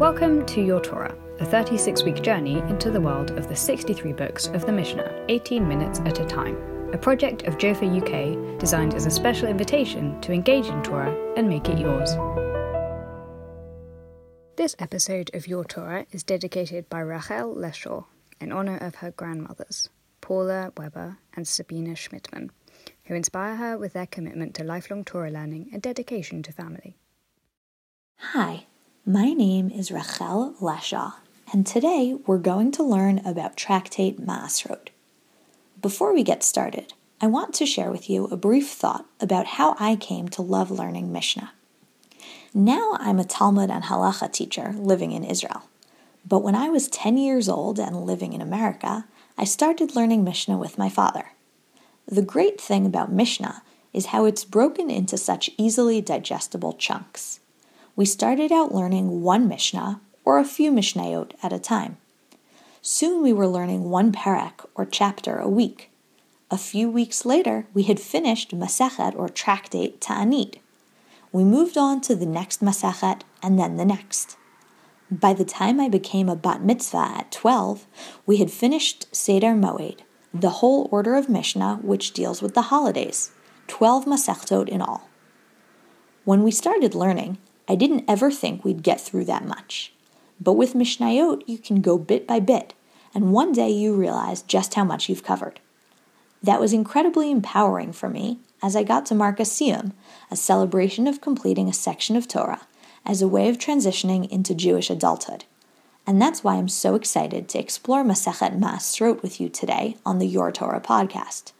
Welcome to Your Torah, a 36 week journey into the world of the 63 books of the Mishnah, 18 minutes at a time, a project of Jofa UK designed as a special invitation to engage in Torah and make it yours. This episode of Your Torah is dedicated by Rachel Leshaw in honor of her grandmothers, Paula Weber and Sabina Schmidtman, who inspire her with their commitment to lifelong Torah learning and dedication to family. Hi, my name is Rachel Leshaw, and today we're going to learn about Tractate Maasrot. Before we get started, I want to share with you a brief thought about how I came to love learning Mishnah. Now I'm a Talmud and Halacha teacher living in Israel. But when I was 10 years old and living in America, I started learning Mishnah with my father. The great thing about Mishnah is how it's broken into such easily digestible chunks. We started out learning one Mishnah or a few Mishnayot at a time. Soon we were learning one perek or chapter a week. A few weeks later, we had finished Masechet or Tractate Ta'anit. We moved on to the next Masechet and then the next. By the time I became a bat mitzvah at 12, we had finished Seder Moed, the whole order of Mishnah which deals with the holidays, 12 Masechtot in all. When we started learning, I didn't ever think we'd get through that much. But with Mishnayot, you can go bit by bit, and one day you realize just how much you've covered. That was incredibly empowering for me as I got to mark a Siyum, a celebration of completing a section of Torah, as a way of transitioning into Jewish adulthood. And that's why I'm so excited to explore Masechet Maasrot with you today on the Your Torah podcast.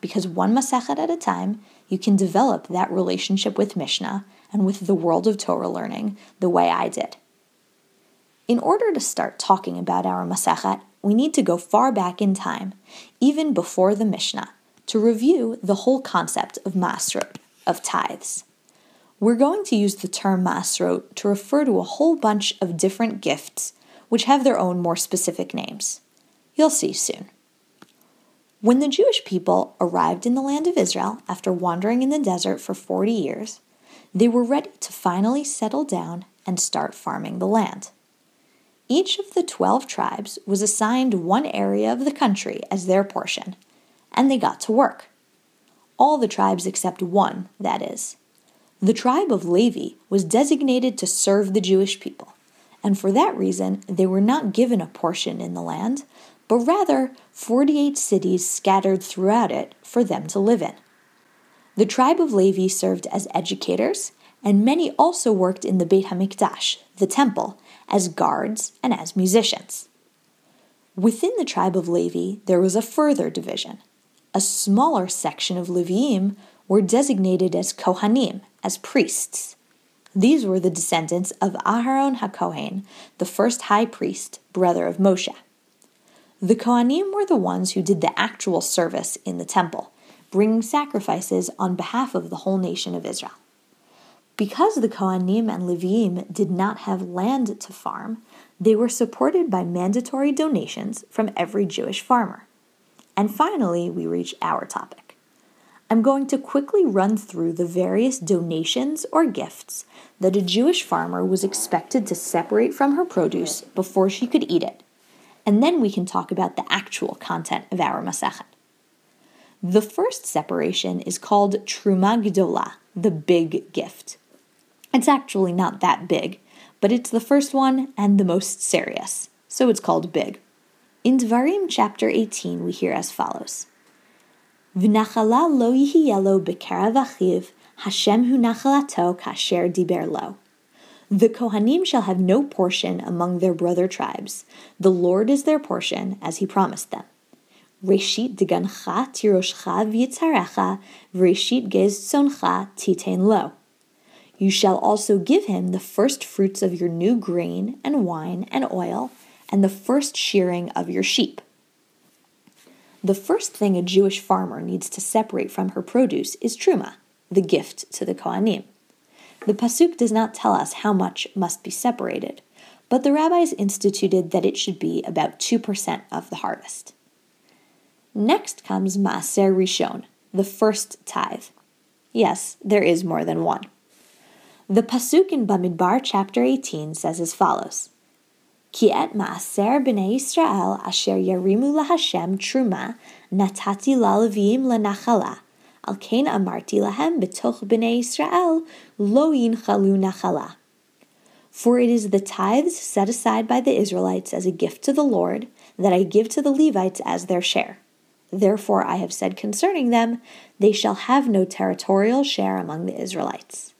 Because one Masechet at a time, you can develop that relationship with Mishnah and with the world of Torah learning the way I did. In order to start talking about our Masechet, we need to go far back in time, even before the Mishnah, to review the whole concept of Masrot, of tithes we're going to use the term masrot to refer to a whole bunch of different gifts which have their own more specific names. You'll see soon. When the Jewish people arrived in the land of Israel after wandering in the desert for 40 years, they were ready to finally settle down and start farming the land. Each of the 12 tribes was assigned one area of the country as their portion, and they got to work. All the tribes except one, that is. The tribe of Levi was designated to serve the Jewish people, and for that reason they were not given a portion in the land, but rather 48 cities scattered throughout it for them to live in. The tribe of Levi served as educators, and many also worked in the Beit HaMikdash, the temple, as guards and as musicians. Within the tribe of Levi, there was a further division. A smaller section of Leviim were designated as Kohanim, as priests. These were the descendants of Aharon HaKohen, the first high priest, brother of Moshe. The Kohanim were the ones who did the actual service in the temple, bringing sacrifices on behalf of the whole nation of Israel. Because the Kohanim and Levim did not have land to farm, they were supported by mandatory donations from every Jewish farmer. And finally, we reach our topic. I'm going to quickly run through the various donations or gifts that a Jewish farmer was expected to separate from her produce before she could eat it, and then we can talk about the actual content of our Masechet. The first separation is called Truma Gdola, the big gift. It's actually not that big, but it's the first one and the most serious, so it's called big. In Dvarim chapter 18, we hear as follows. V'nachala lo yihiyelo b'karav achiv, Hashem hu nachalato kasher diber lo. The Kohanim shall have no portion among their brother tribes. The Lord is their portion, as he promised them. Reshit degancha tiroshcha v'yitzarecha, v'reshit gez tzoncha titen lo. You shall also give him the first fruits of your new grain and wine and oil, and the first shearing of your sheep. The first thing a Jewish farmer needs to separate from her produce is truma, the gift to the Kohanim. The Pasuk does not tell us how much must be separated, but the rabbis instituted that it should be about 2% of the harvest. Next comes Maaser Rishon, the first tithe. Yes, there is more than one. The Pasuk in Bamidbar chapter 18 says as follows Ki et maaser b'nei Yisrael asher yarimu lahashem truma natati lalevim lenachala al kain amarti lahem b'toch b'nei Yisrael lo yinchalu nachala. For it is the tithes set aside by the Israelites as a gift to the Lord that I give to the Levites as their share. Therefore I have said concerning them, they shall have no territorial share among the Israelites.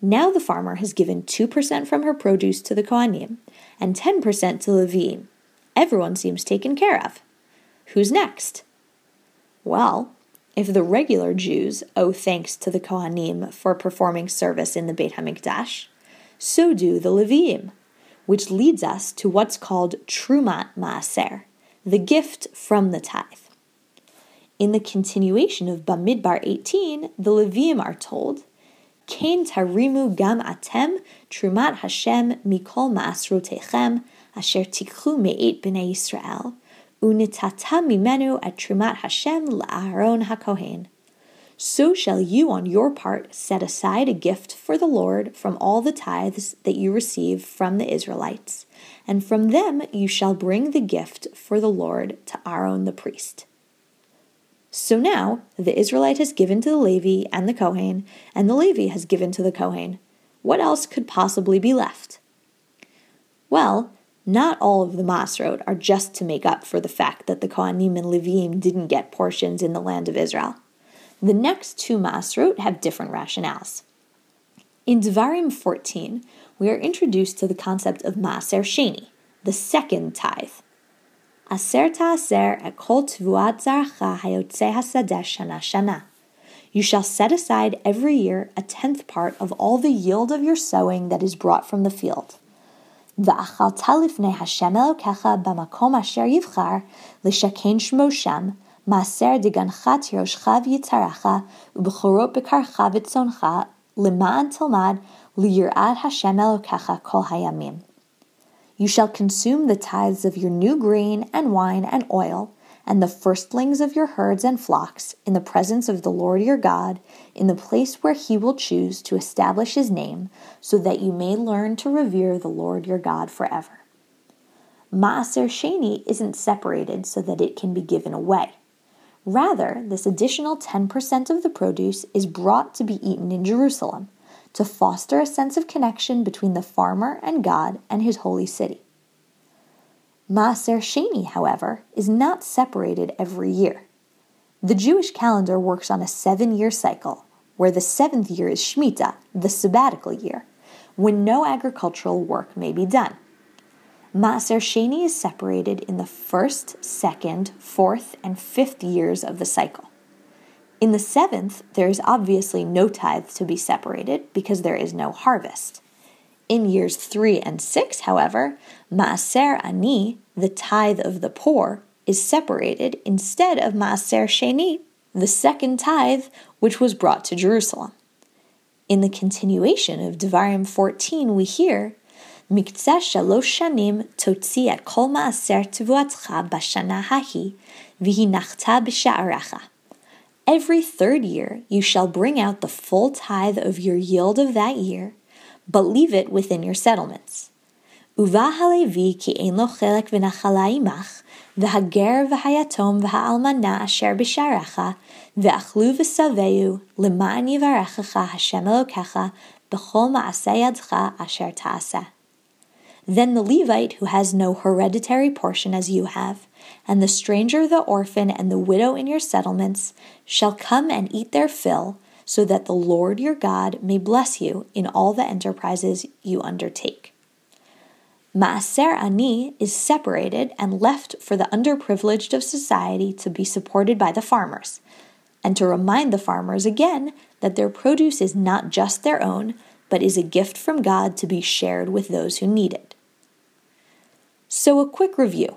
Now the farmer has given 2% from her produce to the Kohanim and 10% to the Levim. Everyone seems taken care of. Who's next? Well, if the regular Jews owe thanks to the Kohanim for performing service in the Beit HaMikdash, so do the Levim, which leads us to what's called Trumat Maaser, the gift from the tithe. In the continuation of Bamidbar 18, the Levim are told, Kain tarimu gam atem trumat Hashem mikol maasrotechem asher tikchu me'et b'nei Yisrael unitata mimenu at trumat Hashem la'aron hakohen. So shall you on your part set aside a gift for the Lord from all the tithes that you receive from the Israelites, and from them you shall bring the gift for the Lord to Aaron the priest. So now the Israelite has given to the Levi and the Kohen, and the Levi has given to the Kohen. What else could possibly be left? Well, not all of the Masrot are just to make up for the fact that the Kohanim and Levim didn't get portions in the land of Israel. The next two Masrot have different rationales. In Devarim 14, we are introduced to the concept of Maaser Sheni, the second tithe. Aser ta'aser et kol tvuat zarcha hayotze hasadeh shana shana. You shall set aside every year a tenth part of all the yield of your sowing that is brought from the field. ואכלת לפני השם אלוקיך במקום אשר יבחר לשכן שמו שם, מעשר דגנך תירושך ויצרך, ובכורות בקרך וצונך, Hashem Elokecha Kol Hayamim. You shall consume the tithes of your new grain and wine and oil, and the firstlings of your herds and flocks, in the presence of the Lord your God, in the place where he will choose to establish his name, so that you may learn to revere the Lord your God forever. Maaser Sheni isn't separated so that it can be given away. Rather, this additional 10% of the produce is brought to be eaten in Jerusalem to foster a sense of connection between the farmer and God and his holy city. Maaser Sheni, however, is not separated every year. The Jewish calendar works on a seven year cycle, where the seventh year is Shemitah, the sabbatical year, when no agricultural work may be done. Maaser Sheni is separated in the first, second, fourth, and fifth years of the cycle. In the seventh, there is obviously no tithe to be separated because there is no harvest. In years three and six, however, Maaser Ani, the tithe of the poor, is separated instead of Maaser Sheni, the second tithe which was brought to Jerusalem. In the continuation of Devarim 14, we hear, מקצה שלוש שנים תוציא את כל מעשר תבואתך בשנה ההיא, והנחת בשעריך. Every third year you shall bring out the full tithe of your yield of that year, but leave it within your settlements. ובא הלוי כי אין לו חלק ונחלה עמך, והגר והיתום והאלמנה אשר בשעריך, ואכלו ושבעו, למען יברכך השם אלוקיך, בכל מעשה ידך אשר תעשה. Then the Levite who has no hereditary portion as you have, and the stranger, the orphan, and the widow in your settlements shall come and eat their fill, so that the Lord your God may bless you in all the enterprises you undertake. Maaser Ani is separated and left for the underprivileged of society to be supported by the farmers, and to remind the farmers again that their produce is not just their own, but is a gift from God to be shared with those who need it. So, a quick review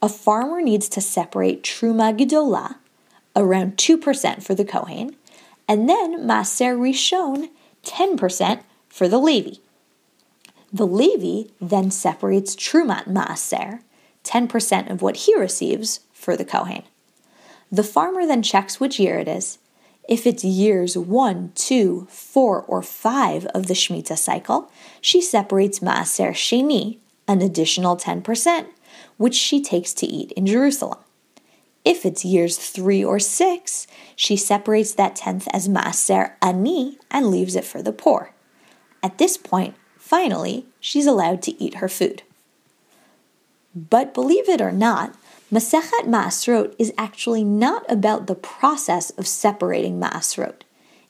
a farmer needs to separate Truma Gedolah, around 2% for the Kohen, and then Maaser Rishon, 10% for the Levi. The Levi then separates Trumat Maaser, 10% of what he receives, for the Kohen. The farmer then checks which year it is. If it's years 1, 2, 4, or 5 of the Shemitah cycle, she separates Maaser Sheni, an additional 10%, which she takes to eat in Jerusalem. If it's years 3 or 6, she separates that tenth as Maaser Ani and leaves it for the poor. At this point, finally, she's allowed to eat her food. But believe it or not, Masechet Maasrot is actually not about the process of separating Maasrot.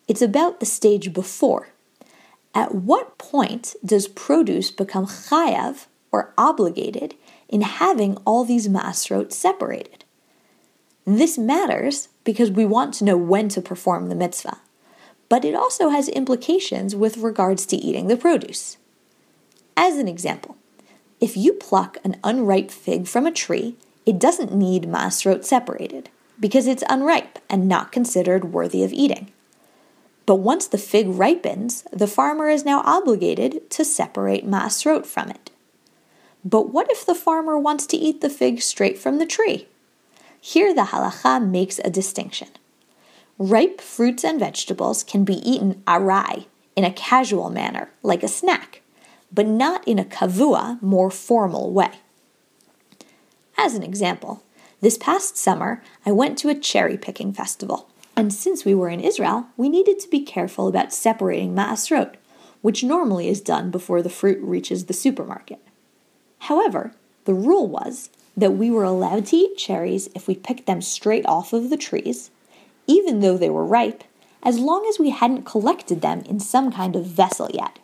It's about the stage before. At what point does produce become chayav, or obligated, in having all these Maasrot separated? This matters because we want to know when to perform the mitzvah, but it also has implications with regards to eating the produce. As an example, if you pluck an unripe fig from a tree it doesn't need maasrot separated because it's unripe and not considered worthy of eating. But once the fig ripens, the farmer is now obligated to separate maasrot from it. But what if the farmer wants to eat the fig straight from the tree? Here the halacha makes a distinction. Ripe fruits and vegetables can be eaten arai, in a casual manner, like a snack, but not in a kavua, more formal way. As an example, this past summer I went to a cherry picking festival. And since we were in Israel, we needed to be careful about separating ma'asrot, which normally is done before the fruit reaches the supermarket. However, the rule was that we were allowed to eat cherries if we picked them straight off of the trees, even though they were ripe, as long as we hadn't collected them in some kind of vessel yet.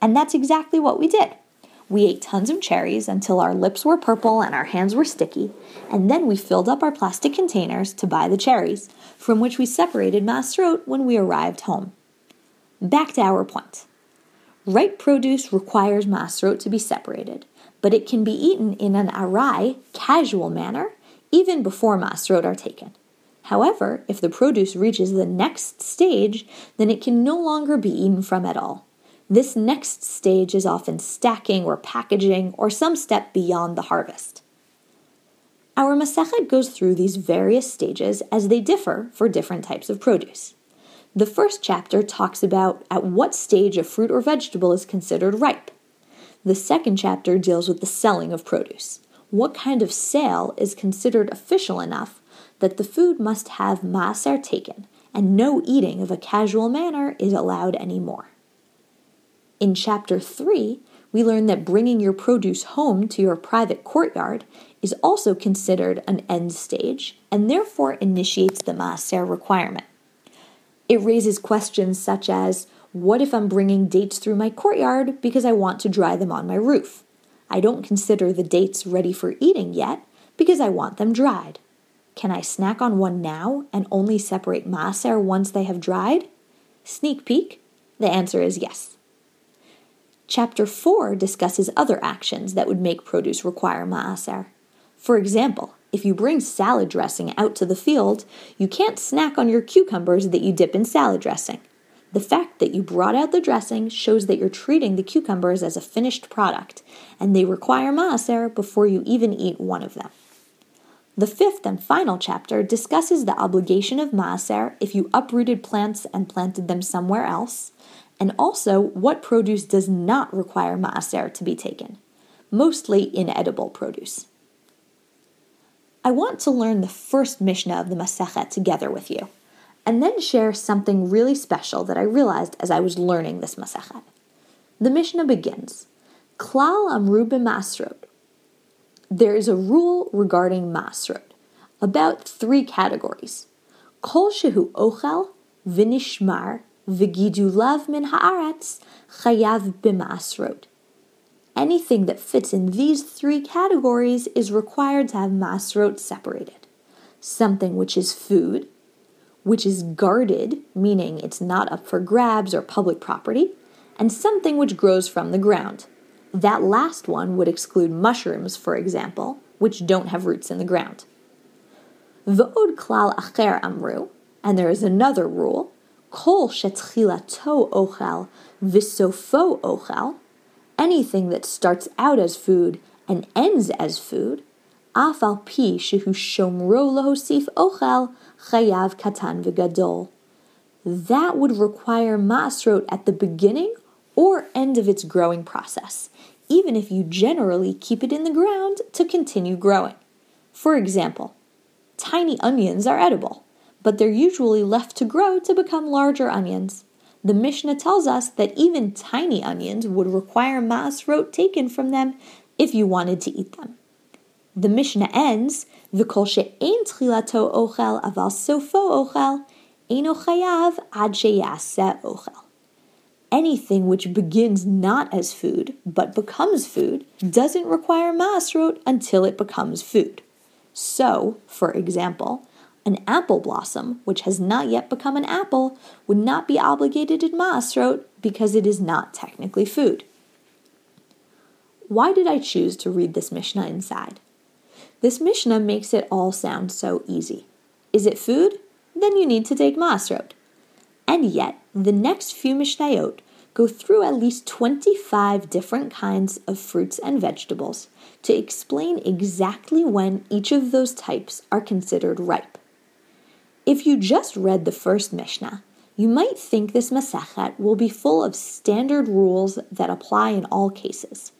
And that's exactly what we did. We ate tons of cherries until our lips were purple and our hands were sticky, and then we filled up our plastic containers to buy the cherries, from which we separated Maasrot when we arrived home. Back to our point. Ripe produce requires Maasrot to be separated, but it can be eaten in an arai, casual manner, even before Maasrot are taken. However, if the produce reaches the next stage, then it can no longer be eaten from at all. This next stage is often stacking or packaging or some step beyond the harvest. Our Masechet goes through these various stages as they differ for different types of produce. The first chapter talks about at what stage a fruit or vegetable is considered ripe. The second chapter deals with the selling of produce. What kind of sale is considered official enough that the food must have maaser taken, and no eating of a casual manner is allowed anymore. In chapter 3, we learn that bringing your produce home to your private courtyard is also considered an end stage and therefore initiates the maaser requirement. It raises questions such as what if I'm bringing dates through my courtyard because I want to dry them on my roof? I don't consider the dates ready for eating yet because I want them dried. Can I snack on one now and only separate maaser once they have dried? Sneak peek? The answer is yes. Chapter 4 discusses other actions that would make produce require ma'aser. For example, if you bring salad dressing out to the field, you can't snack on your cucumbers that you dip in salad dressing. The fact that you brought out the dressing shows that you're treating the cucumbers as a finished product, and they require maaser before you even eat one of them. The fifth and final chapter discusses the obligation of maaser if you uprooted plants and planted them somewhere else, and also what produce does not require maaser to be taken, mostly inedible produce. I want to learn the first Mishnah of the Masechet together with you, and then share something really special that I realized as I was learning this Masechet. The Mishnah begins, Klal amru b'masrot. There is a rule regarding masrot, about three categories. Kol shehu ochel, v'nishmar, V'gidulav min haaretz chayav b'masrot. Anything that fits in these three categories is required to have masrot separated. Something which is food, which is guarded, meaning it's not up for grabs or public property, and something which grows from the ground. That last one would exclude mushrooms, for example, which don't have roots in the ground. V'od klal acher amru, and there is another rule, Kol shetchilato ochel visofo ochel, anything that starts out as food and ends as food, afal pi shehu shomro lohosif ochel chayav katan v'gadol. that would require maasrot at the beginning or end of its growing process, even if you generally keep it in the ground to continue growing. For example, tiny onions are edible, but they're usually left to grow to become larger onions. The Mishnah tells us that even tiny onions would require maasrot taken from them if you wanted to eat them. The Mishnah ends, V'kol she'ein tchilato ochel aval sofo ochel, eino chayav ad ochel. Anything which begins not as food, but becomes food, doesn't require maasrot until it becomes food. So, for example, an apple blossom, which has not yet become an apple, would not be obligated in maasrot because it is not technically food. Why did I choose to read this Mishnah inside? This Mishnah makes it all sound so easy. Is it food? Then you need to take maasrot. And yet, the next few Mishnayot go through at least 25 different kinds of fruits and vegetables to explain exactly when each of those types are considered ripe. If you just read the first Mishnah, you might think this Masechet will be full of standard rules that apply in all cases,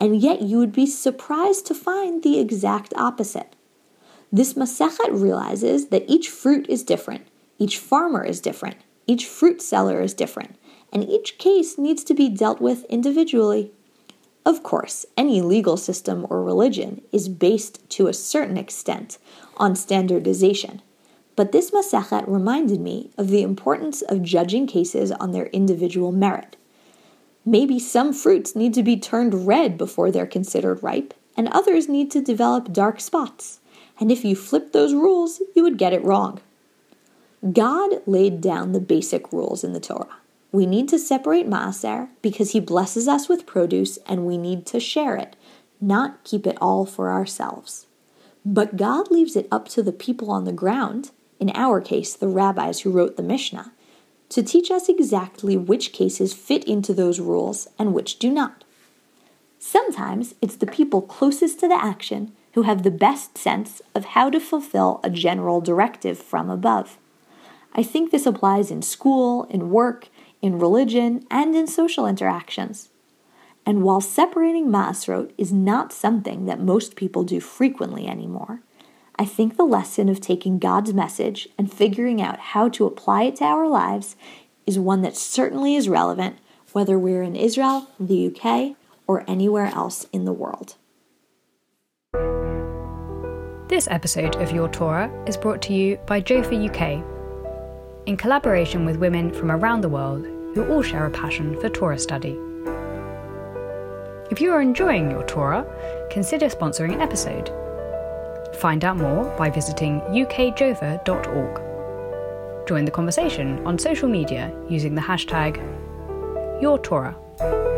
and yet you would be surprised to find the exact opposite. This Masechet realizes that each fruit is different, each farmer is different, each fruit seller is different, and each case needs to be dealt with individually. Of course, any legal system or religion is based to a certain extent on standardization, but this Masechet reminded me of the importance of judging cases on their individual merit. Maybe some fruits need to be turned red before they're considered ripe, and others need to develop dark spots. And if you flipped those rules, you would get it wrong. God laid down the basic rules in the Torah. We need to separate maaser because he blesses us with produce and we need to share it, not keep it all for ourselves. But God leaves it up to the people on the ground, in our case, the rabbis who wrote the Mishnah, to teach us exactly which cases fit into those rules and which do not. Sometimes it's the people closest to the action who have the best sense of how to fulfill a general directive from above. I think this applies in school, in work, in religion, and in social interactions. And while separating Maasrot is not something that most people do frequently anymore, I think the lesson of taking God's message and figuring out how to apply it to our lives is one that certainly is relevant whether we're in Israel, the UK, or anywhere else in the world. This episode of Your Torah is brought to you by Jofa UK in collaboration with women from around the world who all share a passion for Torah study. If you are enjoying your Torah, consider sponsoring an episode. Find out more by visiting ukjova.org. Join the conversation on social media using the hashtag YourTorah.